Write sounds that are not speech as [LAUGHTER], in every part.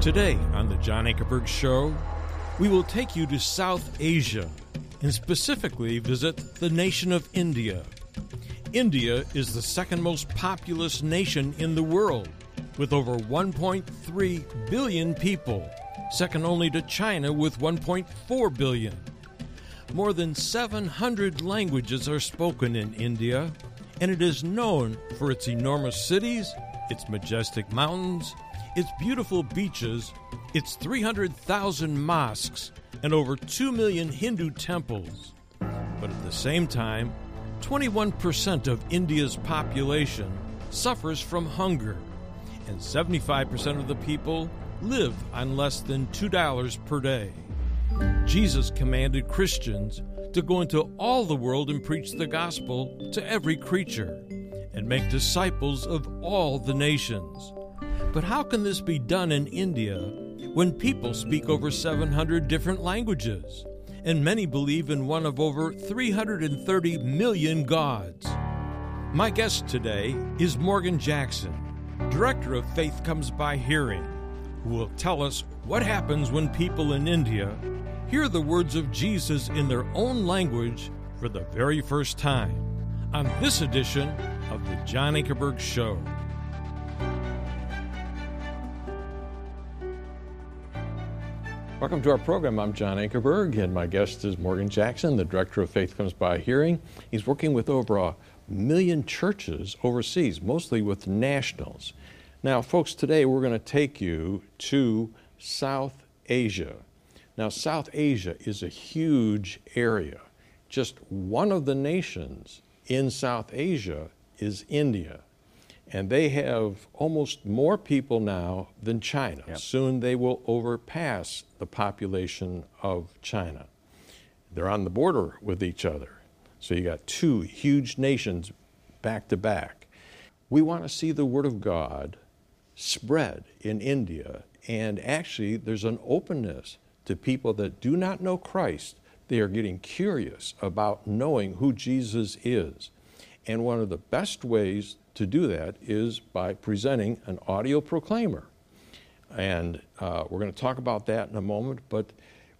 Today on the John Ankerberg Show, we will take you to South Asia and specifically visit the nation of India. India is the second most populous nation in the world, with over 1.3 billion people, second only to China with 1.4 billion. More than 700 languages are spoken in India, and it is known for its enormous cities, its majestic mountains, its beautiful beaches, its 300,000 mosques, and over 2 million Hindu temples. But at the same time, 21% of India's population suffers from hunger, and 75% of the people live on less than $2 per day. Jesus commanded Christians to go into all the world and preach the gospel to every creature and make disciples of all the nations. But how can this be done in India when people speak over 700 different languages? And many believe in one of over 330 million gods. My guest today is Morgan Jackson, Director of Faith Comes by Hearing, who will tell us what happens when people in India hear the words of Jesus in their own language for the very first time on this edition of the John Ankerberg Show. Welcome to our program. I'm John Ankerberg, and my guest is Morgan Jackson, the director of Faith Comes by Hearing. He's working with over a million churches overseas, mostly with nationals. Now, folks, today we're going to take you to South Asia. Now, South Asia is a huge area. Just one of the nations in South Asia is India and they have almost more people now than China. Yep. Soon they will overpass the population of China. They're on the border with each other. So you got two huge nations back to back. We want to see the Word of God spread in India, and actually, there's an openness to people that do not know Christ. They are getting curious about knowing who Jesus is. And one of the best ways to do that is by presenting an audio proclaimer. And uh, we're going to talk about that in a moment, but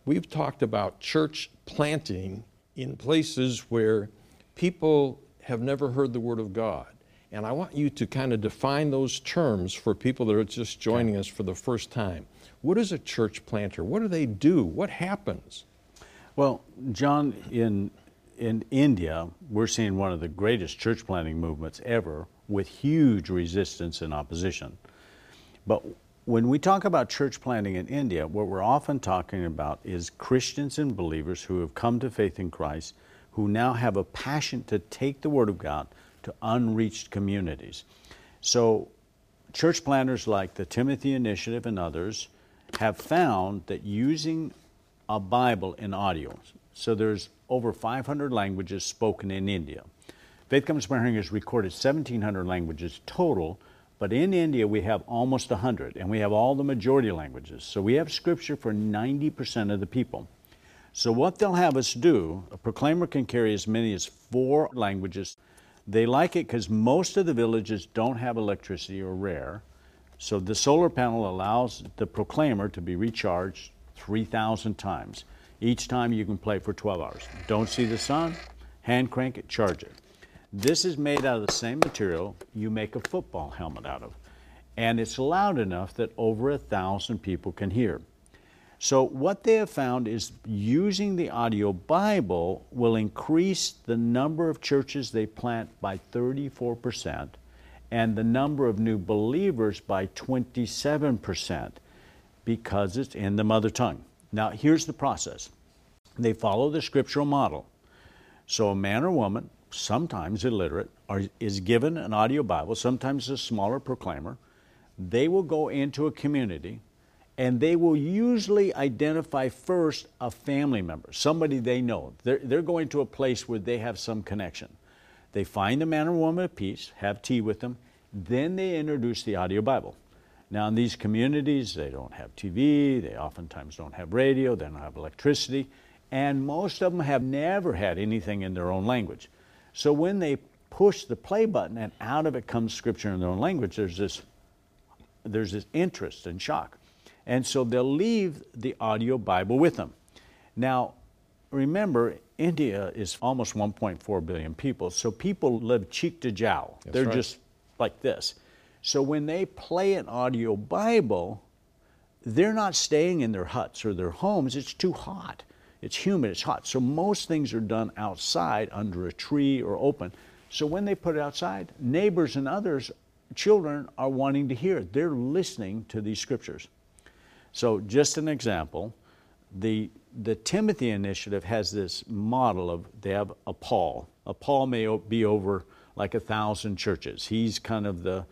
we've talked about church planting in places where people have never heard the Word of God. And I want you to kind of define those terms for people that are just joining us for the first time. What is a church planter? What do they do? What happens? Well, John, in in India, we're seeing one of the greatest church planting movements ever with huge resistance and opposition. But when we talk about church planting in India, what we're often talking about is Christians and believers who have come to faith in Christ, who now have a passion to take the Word of God to unreached communities. So, church planters like the Timothy Initiative and others have found that using a Bible in audio, so there's over 500 languages spoken in India. Faith Comes by Hearing has recorded 1,700 languages total, but in India we have almost 100, and we have all the majority languages. So we have scripture for 90% of the people. So what they'll have us do, a proclaimer can carry as many as four languages. They like it because most of the villages don't have electricity or rare. So the solar panel allows the proclaimer to be recharged 3,000 times. Each time you can play for 12 hours. Don't see the sun? Hand crank it, charge it. This is made out of the same material you make a football helmet out of. And it's loud enough that over a thousand people can hear. So, what they have found is using the audio Bible will increase the number of churches they plant by 34% and the number of new believers by 27% because it's in the mother tongue. Now, here's the process they follow the scriptural model. So, a man or woman sometimes illiterate, are, is given an audio Bible, sometimes a smaller proclaimer. They will go into a community and they will usually identify first a family member, somebody they know. They're, they're going to a place where they have some connection. They find the man or woman of peace, have tea with them, then they introduce the audio Bible. Now, in these communities, they don't have TV, they oftentimes don't have radio, they don't have electricity, and most of them have never had anything in their own language. So when they push the play button and out of it comes scripture in their own language, there's this, there's this interest and shock. And so they'll leave the audio Bible with them. Now, remember, India is almost 1.4 billion people, so people live cheek to jowl. That's They're right. just like this. So when they play an audio Bible, they're not staying in their huts or their homes. It's too hot. It's humid, it's hot. So most things are done outside under a tree or open. So when they put it outside, neighbors and others, children are wanting to hear it. They're listening to these scriptures. So just an example, the the Timothy initiative has this model of they have a Paul. A Paul may be over like a thousand churches. He's kind of the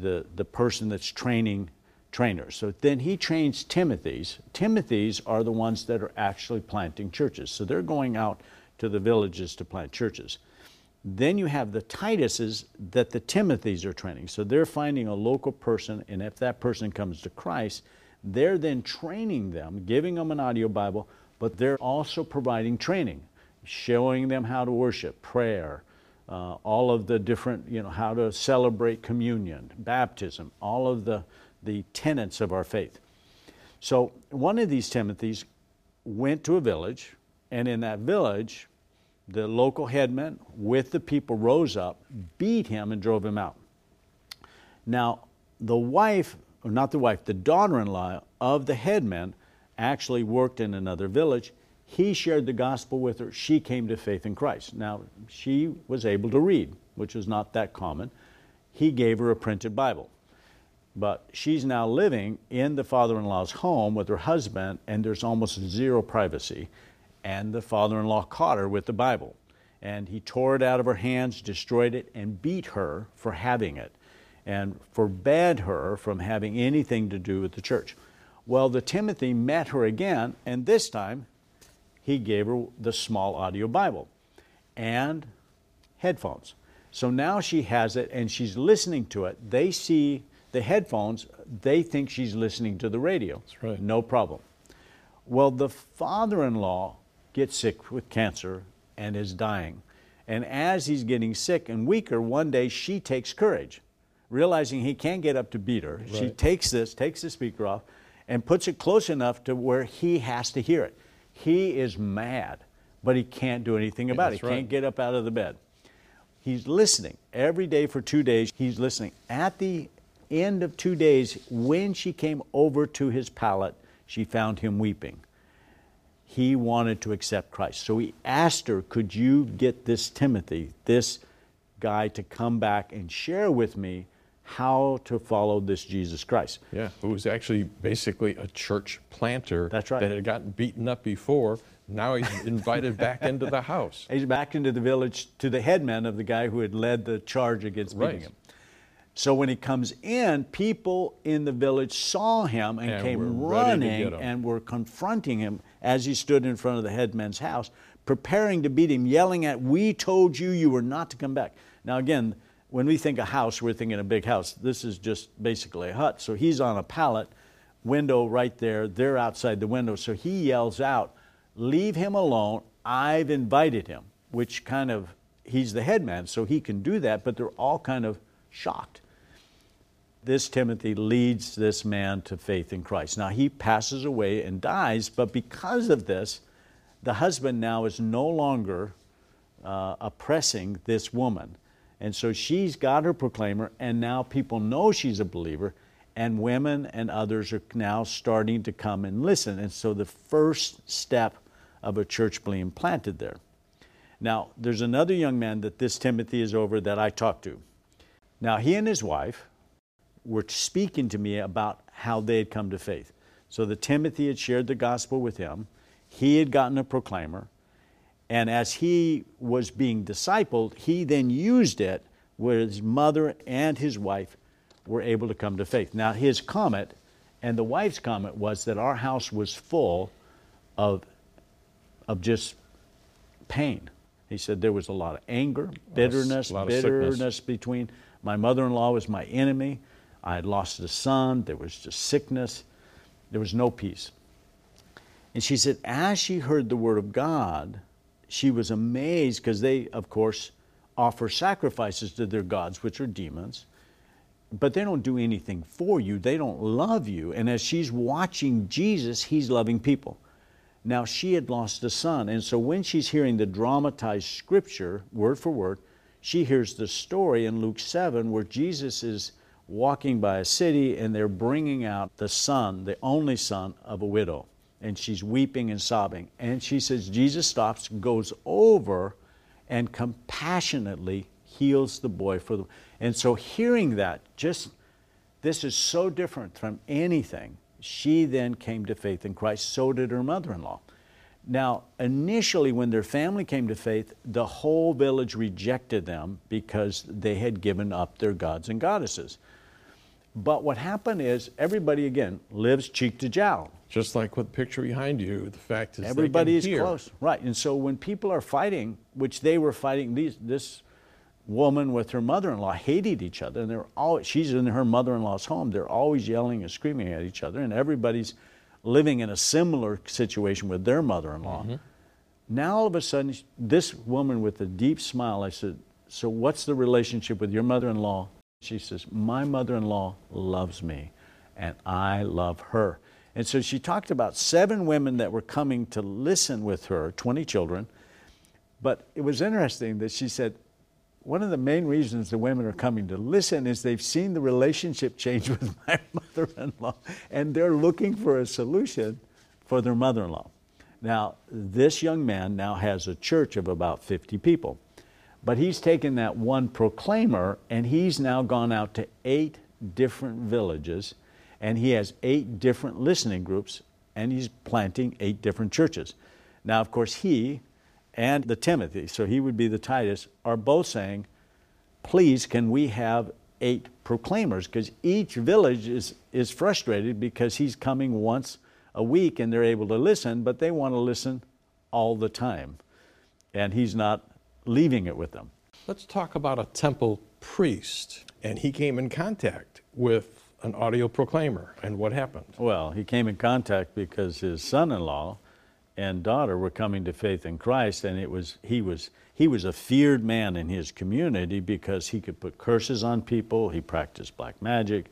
the the person that's training trainers. So then he trains Timothy's. Timothy's are the ones that are actually planting churches. So they're going out to the villages to plant churches. Then you have the Tituses that the Timothys are training. So they're finding a local person, and if that person comes to Christ, they're then training them, giving them an audio Bible, but they're also providing training, showing them how to worship, prayer, uh, all of the different, you know, how to celebrate communion, baptism, all of the, the tenets of our faith. So one of these Timothys went to a village, and in that village, the local headman with the people rose up, beat him, and drove him out. Now, the wife, or not the wife, the daughter in law of the headman actually worked in another village. He shared the gospel with her. She came to faith in Christ. Now, she was able to read, which was not that common. He gave her a printed Bible. But she's now living in the father in law's home with her husband, and there's almost zero privacy. And the father in law caught her with the Bible. And he tore it out of her hands, destroyed it, and beat her for having it, and forbade her from having anything to do with the church. Well, the Timothy met her again, and this time he gave her the small audio Bible and headphones. So now she has it and she's listening to it. They see the headphones, they think she's listening to the radio. That's right. No problem. Well, the father in law gets sick with cancer and is dying. And as he's getting sick and weaker, one day she takes courage. Realizing he can't get up to beat her, she takes this, takes the speaker off, and puts it close enough to where he has to hear it. He is mad, but he can't do anything about it. He right. can't get up out of the bed. He's listening every day for two days. He's listening. At the end of two days, when she came over to his pallet, she found him weeping. He wanted to accept Christ. So he asked her, Could you get this Timothy, this guy, to come back and share with me how to follow this Jesus Christ? Yeah, who was actually basically a church planter. That's right. That had gotten beaten up before. Now he's [LAUGHS] invited back into the house. He's back into the village to the headman of the guy who had led the charge against beating him. So when he comes in, people in the village saw him and, And came were ready to running and were confronting him as he stood in front of the headman's house, preparing to beat him, yelling at, We told you you were not to come back. Now, again, when we think a house, we're thinking a big house. This is just basically a hut. So he's on a pallet, window right there. They're outside the window. So he yells out, Leave him alone. I've invited him, which kind of, he's the headman, so he can do that, but they're all kind of shocked this Timothy leads this man to faith in Christ. Now he passes away and dies, but because of this, the husband now is no longer uh, oppressing this woman. And so she's got her proclaimer, and now people know she's a believer, and women and others are now starting to come and listen. And so the first step of a church being planted there. Now, there's another young man that this Timothy is over that I talked to. Now, he and his wife, were speaking to me about how they had come to faith. So the Timothy had shared the gospel with him. He had gotten a proclaimer. And as he was being discipled, he then used it where his mother and his wife were able to come to faith. Now, his comment and the wife's comment was that our house was full of, of just pain. He said there was a lot of anger, bitterness, a lot of sickness. bitterness between my mother in law was my enemy. I had lost a son. There was just sickness. There was no peace. And she said, as she heard the word of God, she was amazed because they, of course, offer sacrifices to their gods, which are demons. but they don't do anything for you. They don't love you. And as she's watching Jesus, he's loving people. Now, she had lost a son. And so when she's hearing the dramatized scripture, word for word, she hears the story in Luke 7 where Jesus is walking by a city and they're bringing out the son, the only son of a widow. And she's weeping and sobbing. And she says, Jesus stops, goes over, and compassionately heals the boy for them. And so hearing that, just this is so different from anything. She then came to faith in Christ, so did her mother in law. Now, initially, when their family came to faith, the whole village rejected them because they had given up their gods and goddesses. But what happened is everybody again lives cheek to jowl. Just like with the picture behind you, the fact is everybody is hear. close, right? And so when people are fighting, which they were fighting, these this woman with her mother-in-law hated each other, and they're all she's in her mother-in-law's home. They're always yelling and screaming at each other, and everybody's living in a similar situation with their mother-in-law. Mm-hmm. Now all of a sudden, this woman with a deep smile, I said, "So what's the relationship with your mother-in-law she says, My mother in law loves me, and I love her. And so she talked about seven women that were coming to listen with her, 20 children. But it was interesting that she said, one of the main reasons the women are coming to listen is they've seen the relationship change [LAUGHS] with my mother in law, and they're looking for a solution for their mother in law. Now, this young man now has a church of about 50 people. But he's taken that one proclaimer and he's now gone out to eight different villages and he has eight different listening groups and he's planting eight different churches. Now, of course, he and the Timothy, so he would be the Titus, are both saying, please, can we have eight proclaimers? Because each village is, is frustrated because he's coming once a week and they're able to listen, but they want to listen all the time. And he's not leaving it with them. Let's talk about a temple priest. And he came in contact with an audio proclaimer. And what happened? Well, he came in contact because his son in law and daughter were coming to faith in Christ, and it was he was he was a feared man in his community because he could put curses on people. He practiced black magic,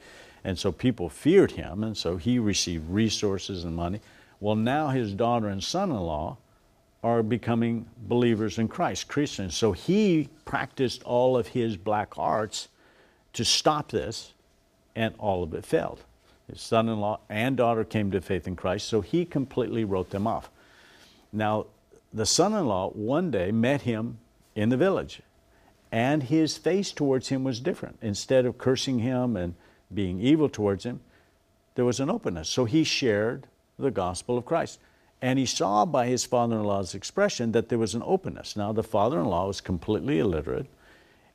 and so people feared him, and so he received resources and money. Well, now his daughter and son-in-law are becoming believers in Christ, Christians. So he practiced all of his black arts to stop this, and all of it failed. His son in law and daughter came to faith in Christ, so he completely wrote them off. Now, the son in law one day met him in the village, and his face towards him was different. Instead of cursing him and being evil towards him, there was an openness. So he shared the gospel of Christ. And he saw by his father in law's expression that there was an openness. Now, the father in law was completely illiterate,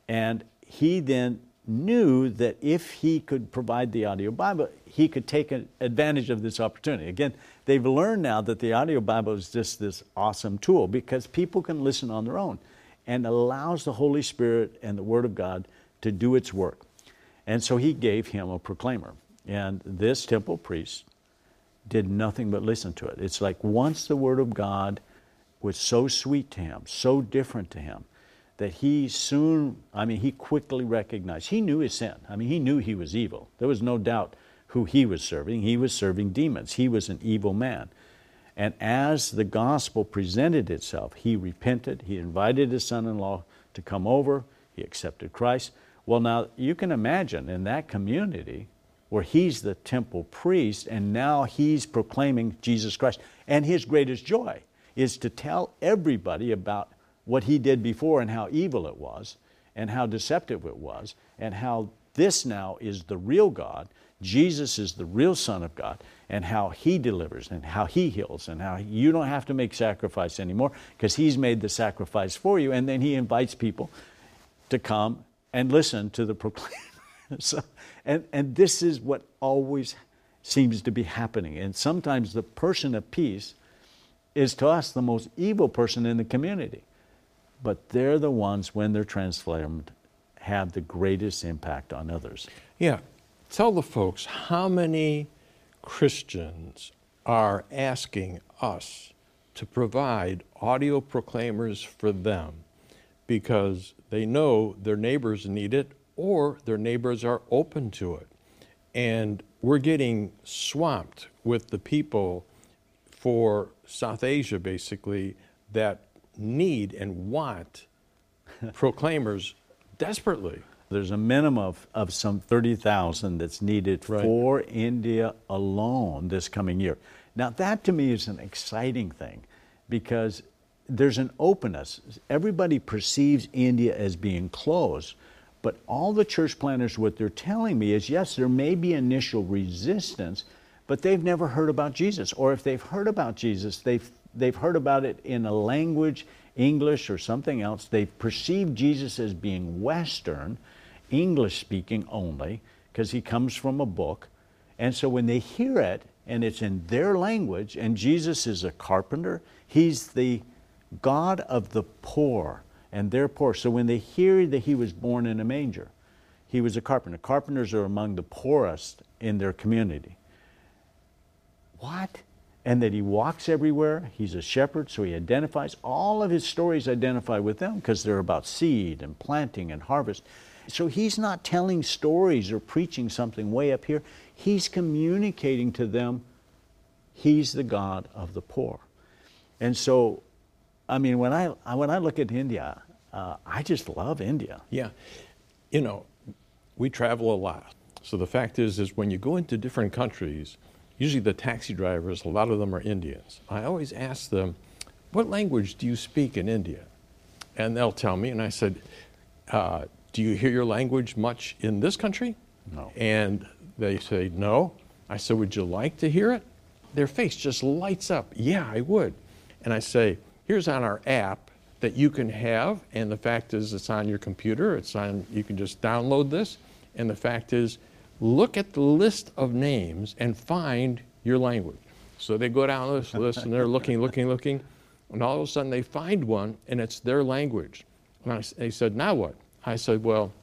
and he then knew that if he could provide the audio Bible, he could take advantage of this opportunity. Again, they've learned now that the audio Bible is just this awesome tool because people can listen on their own and allows the Holy Spirit and the Word of God to do its work. And so he gave him a proclaimer. And this temple priest did nothing but listen to it. It's like once the Word of God was so sweet to him, so different to him, that he soon, I mean, he quickly recognized, he knew his sin. I mean, he knew he was evil. There was no doubt who he was serving. He was serving demons, he was an evil man. And as the gospel presented itself, he repented, he invited his son in law to come over, he accepted Christ. Well, now you can imagine in that community, where he's the temple priest and now he's proclaiming Jesus Christ. And his greatest joy is to tell everybody about what he did before and how evil it was and how deceptive it was and how this now is the real God. Jesus is the real Son of God and how he delivers and how he heals and how you don't have to make sacrifice anymore because he's made the sacrifice for you. And then he invites people to come and listen to the proclaim. [LAUGHS] so and, and this is what always seems to be happening. And sometimes the person of peace is to us the most evil person in the community. But they're the ones, when they're transformed, have the greatest impact on others. Yeah. Tell the folks how many Christians are asking us to provide audio proclaimers for them because they know their neighbors need it or their neighbors are open to it. And we're getting swamped with the people for South Asia, basically, that need and want proclaimers desperately. There's a minimum of, of some 30,000 that's needed Right. for India alone this coming year. Now, that to me is an exciting thing because there's an openness. Everybody perceives India as being closed, but all the church planners, what they're telling me is yes, there may be initial resistance, but they've never heard about Jesus. Or if they've heard about Jesus, they've, they've heard about it in a language, English or something else. They've perceived Jesus as being Western, English speaking only, because he comes from a book. And so when they hear it and it's in their language, and Jesus is a carpenter, he's the God of the poor, and they're poor. So when they hear that he was born in a manger, he was a carpenter. Carpenters are among the poorest in their community. What? And that he walks everywhere. He's a shepherd, so he identifies. All of his stories identify with them because they're about seed and planting and harvest. So he's not telling stories or preaching something way up here. He's communicating to them he's the God of the poor. And so, I mean, when I, when I look at India, uh, I just love India. Yeah. You know, we travel a lot. So the fact is, is when you go into different countries, usually the taxi drivers, a lot of them are Indians. I always ask them, what language do you speak in India? And they'll tell me, and I said, uh, do you hear your language much in this country? No. And they say, no. I said, would you like to hear it? Their face just lights up. Yeah, I would. And I say, here's on our app that you can have, and the fact is it's on your computer, it's on you can just download this, and the fact is look at the list of names and find your language. So they go down this list and they're looking, looking, looking, and all of a sudden they find one and it's their language. And I, they said, now what? I said, well,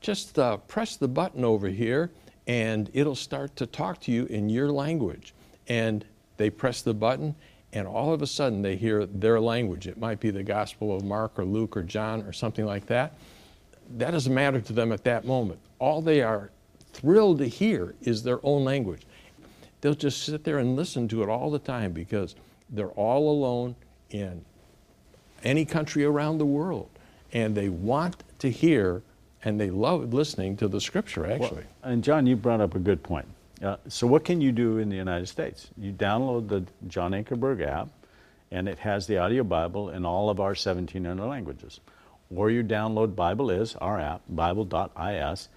just uh, press the button over here and it'll start to talk to you in your language. And they press the button, and all of a sudden they hear their language. It might be the Gospel of Mark or Luke or John or something like that. That doesn't matter to them at that moment. All they are thrilled to hear is their own language. They'll just sit there and listen to it all the time because they're all alone in any country around the world. And they want to hear and they love listening to the scripture, actually. And John, you brought up a good point. Uh, so, what can you do in the United States? You download the John Ankerberg app, and it has the audio Bible in all of our 1700 languages. Or you download Bible is our app, Bible.is,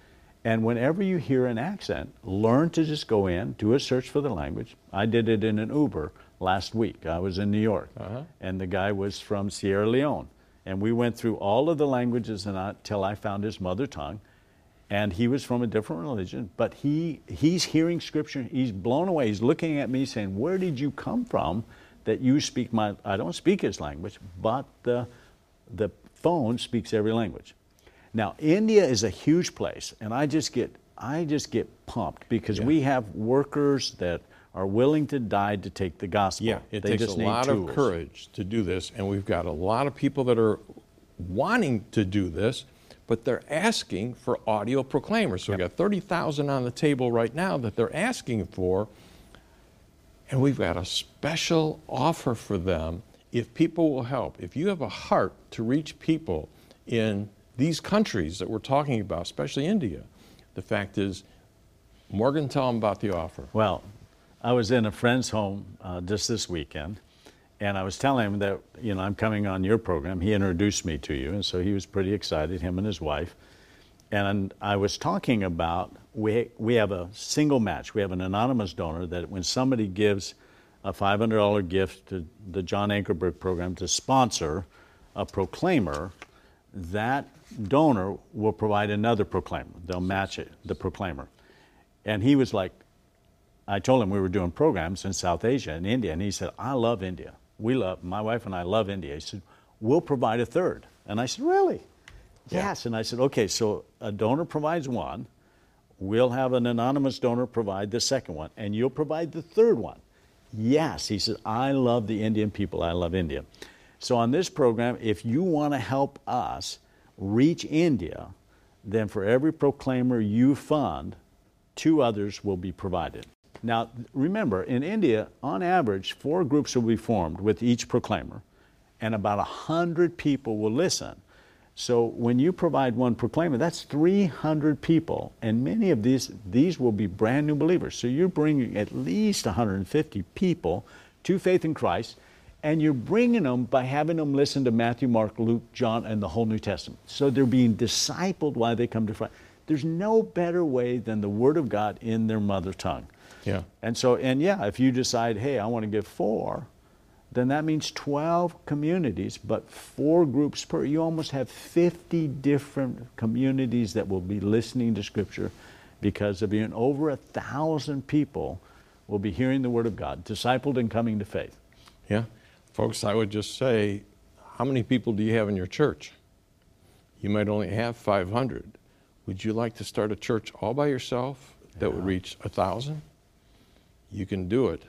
and whenever you hear an accent, learn to just go in, do a search for the language. I did it in an Uber last week. I was in New York, Uh-huh. and the guy was from Sierra Leone. And we went through all of the languages until I found his mother tongue. And he was from a different religion but he he's hearing scripture. He's blown away. He's looking at me saying where did you come from that you speak my i don't speak his language but the the phone speaks every language? Now india is a huge place and i just get i just get pumped because Yeah. we have workers that are willing to die to take the gospel Yeah, it they takes just a lot tools. of courage to do this, and we've got a lot of people that are wanting to do this, but they're asking for audio proclaimers. So we've got 30,000 on the table right now that they're asking for, and we've got a special offer for them if people will help. If you have a heart to reach people in these countries that we're talking about, especially India, the fact is, Morgan, tell them about the offer. Well, I was in a friend's home uh, just this weekend, and I was telling him that you know I'm coming on your program. He introduced me to you, and so he was pretty excited. Him and his wife, and I was talking about we we have a single match. We have an anonymous donor that when somebody gives a $500 gift to the John Ankerberg program to sponsor a proclaimer, that donor will provide another proclaimer. They'll match it, the proclaimer. And he was like, I told him we were doing programs in South Asia and India, and he said, I love India. We love, my wife and I love India. He said, We'll provide a third. And I said, Really? Yeah. Yes. And I said, Okay, so a donor provides one. We'll have an anonymous donor provide the second one, and you'll provide the third one. Yes. He said, I love the Indian people. I love India. So on this program, if you want to help us reach India, then for every proclaimer you fund, two others will be provided. Now, remember, in India, on average, four groups will be formed with each proclaimer, and about 100 people will listen. So when you provide one proclaimer, that's 300 people, and many of these these will be brand new believers. So you're bringing at least 150 people to faith in Christ, and you're bringing them by having them listen to Matthew, Mark, Luke, John, and the whole New Testament. So they're being discipled while they come to Christ. There's no better way than the Word of God in their mother tongue. Yeah. And so, and yeah, if you decide, hey, I want to give four, then that means 12 communities, but four groups per. You almost have 50 different communities that will be listening to Scripture because of being over a thousand people will be hearing the Word of God, discipled and coming to faith. Yeah. Folks, I would just say, how many people do you have in your church? You might only have 500. Would you like to start a church all by yourself that would reach a thousand? You can do it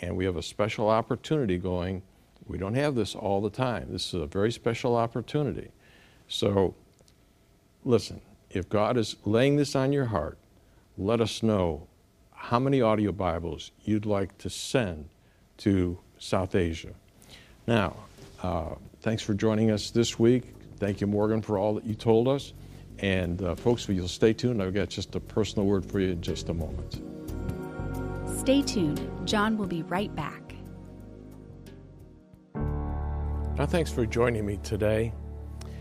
and we have a special opportunity going. We don't have this all the time. This is a very special opportunity. So, listen, if God is laying this on your heart, let us know how many audio Bibles you'd like to send to South Asia. Now, uh, thanks for joining us this week. Thank you, Morgan, for all that you told us. And uh, folks, if you'll stay tuned, I've got just a personal word for you in just a moment. Stay tuned. John will be right back. Now, thanks for joining me today.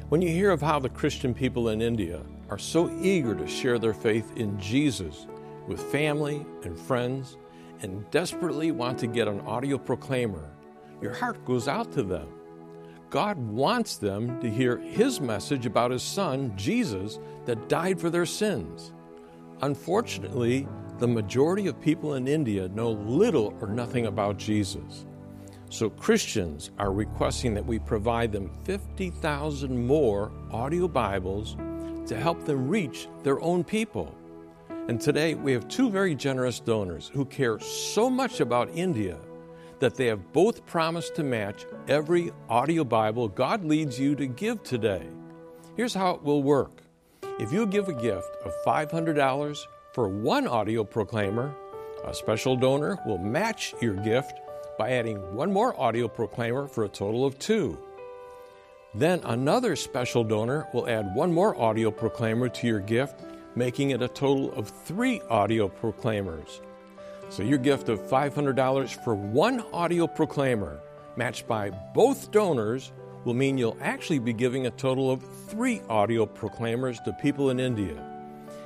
When you hear of how the Christian people in India are so eager to share their faith in Jesus with family and friends and desperately want to get an audio proclaimer, your heart goes out to them. God wants them to hear His message about His Son, Jesus, that died for their sins. Unfortunately, the majority of people in India know little or nothing about Jesus. So Christians are requesting that we provide them 50,000 more audio Bibles to help them reach their own people. And today we have two very generous donors who care so much about India that they have both promised to match every audio Bible God leads you to give today. Here's how it will work. If you give a gift of $500 for one audio proclaimer, a special donor will match your gift by adding one more audio proclaimer for a total of two. Then another special donor will add one more audio proclaimer to your gift, making it a total of three audio proclaimers. So your gift of $500 for one audio proclaimer, matched by both donors, will mean you'll actually be giving a total of three audio proclaimers to people in India.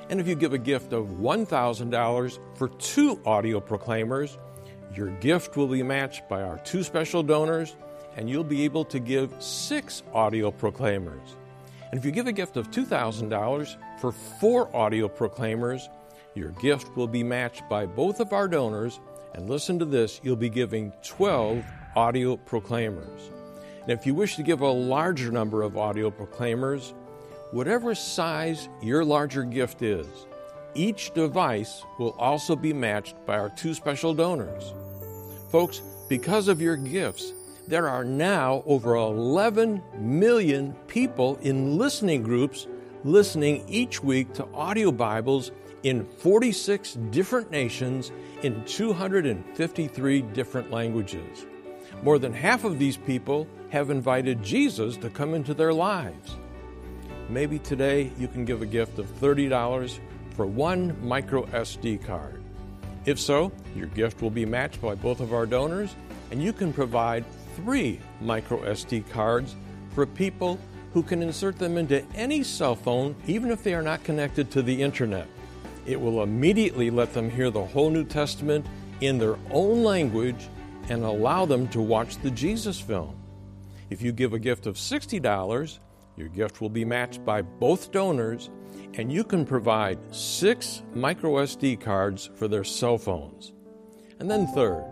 And if you give a gift of $1,000 for two audio proclaimers, your gift will be matched by our two special donors, and you'll be able to give six audio proclaimers. And if you give a gift of $2,000 for four audio proclaimers, your gift will be matched by both of our donors. And listen to this you'll be giving 12 audio proclaimers. And if you wish to give a larger number of audio proclaimers, Whatever size your larger gift is, each device will also be matched by our two special donors. Folks, because of your gifts, there are now over 11 million people in listening groups listening each week to audio Bibles in 46 different nations in 253 different languages. More than half of these people have invited Jesus to come into their lives. Maybe today you can give a gift of $30 for one micro SD card. If so, your gift will be matched by both of our donors, and you can provide three micro SD cards for people who can insert them into any cell phone, even if they are not connected to the internet. It will immediately let them hear the whole New Testament in their own language and allow them to watch the Jesus film. If you give a gift of $60, your gift will be matched by both donors, and you can provide six micro SD cards for their cell phones. And then, third,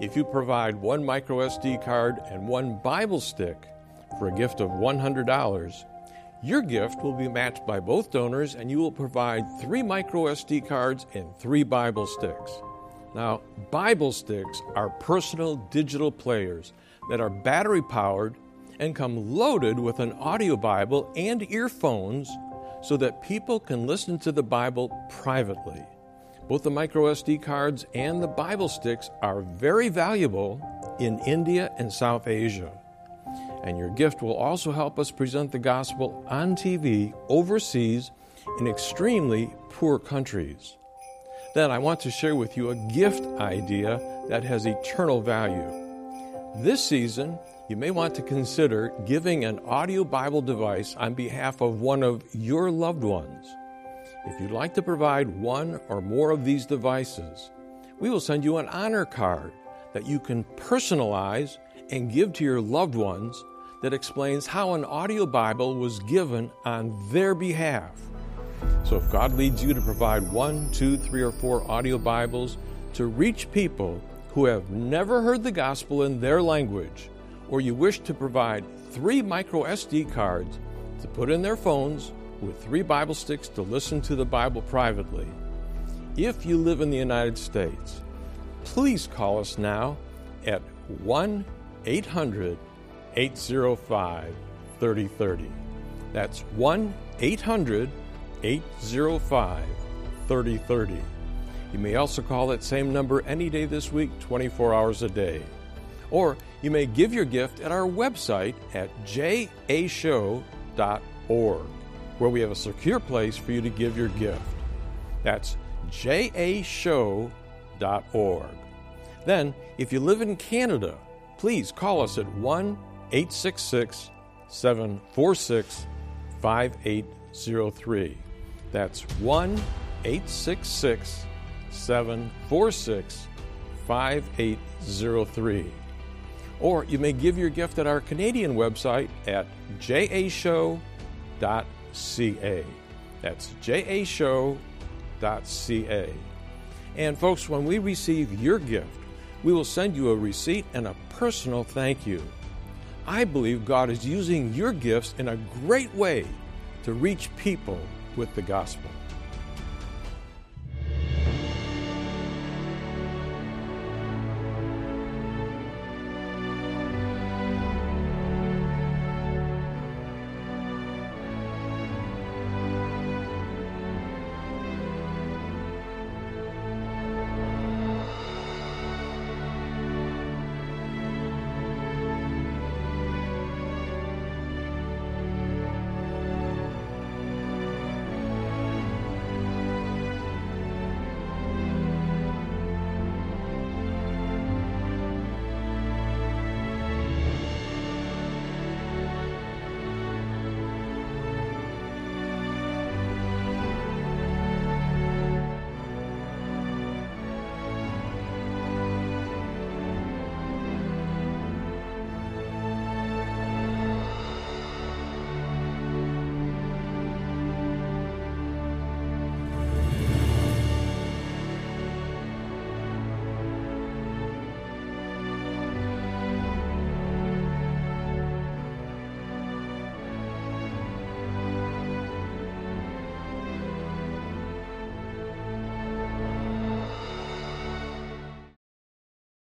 if you provide one micro SD card and one Bible stick for a gift of $100, your gift will be matched by both donors, and you will provide three micro SD cards and three Bible sticks. Now, Bible sticks are personal digital players that are battery powered and come loaded with an audio Bible and earphones so that people can listen to the Bible privately. Both the micro SD cards and the Bible sticks are very valuable in India and South Asia. And your gift will also help us present the gospel on TV overseas in extremely poor countries. Then I want to share with you a gift idea that has eternal value. This season, you may want to consider giving an audio Bible device on behalf of one of your loved ones. If you'd like to provide one or more of these devices, we will send you an honor card that you can personalize and give to your loved ones that explains how an audio Bible was given on their behalf. So if God leads you to provide one, two, three, or four audio Bibles to reach people who have never heard the gospel in their language, or you wish to provide three micro SD cards to put in their phones with three Bible sticks to listen to the Bible privately. If you live in the United States, please call us now at 1 800 805 3030. That's 1 800 805 3030. You may also call that same number any day this week, 24 hours a day. Or you may give your gift at our website at jashow.org, where we have a secure place for you to give your gift. That's jashow.org. Then, if you live in Canada, please call us at 1 866 746 5803. That's 1 866 746 5803. Or you may give your gift at our Canadian website at jashow.ca. That's jashow.ca. And folks, when we receive your gift, we will send you a receipt and a personal thank you. I believe God is using your gifts in a great way to reach people with the gospel.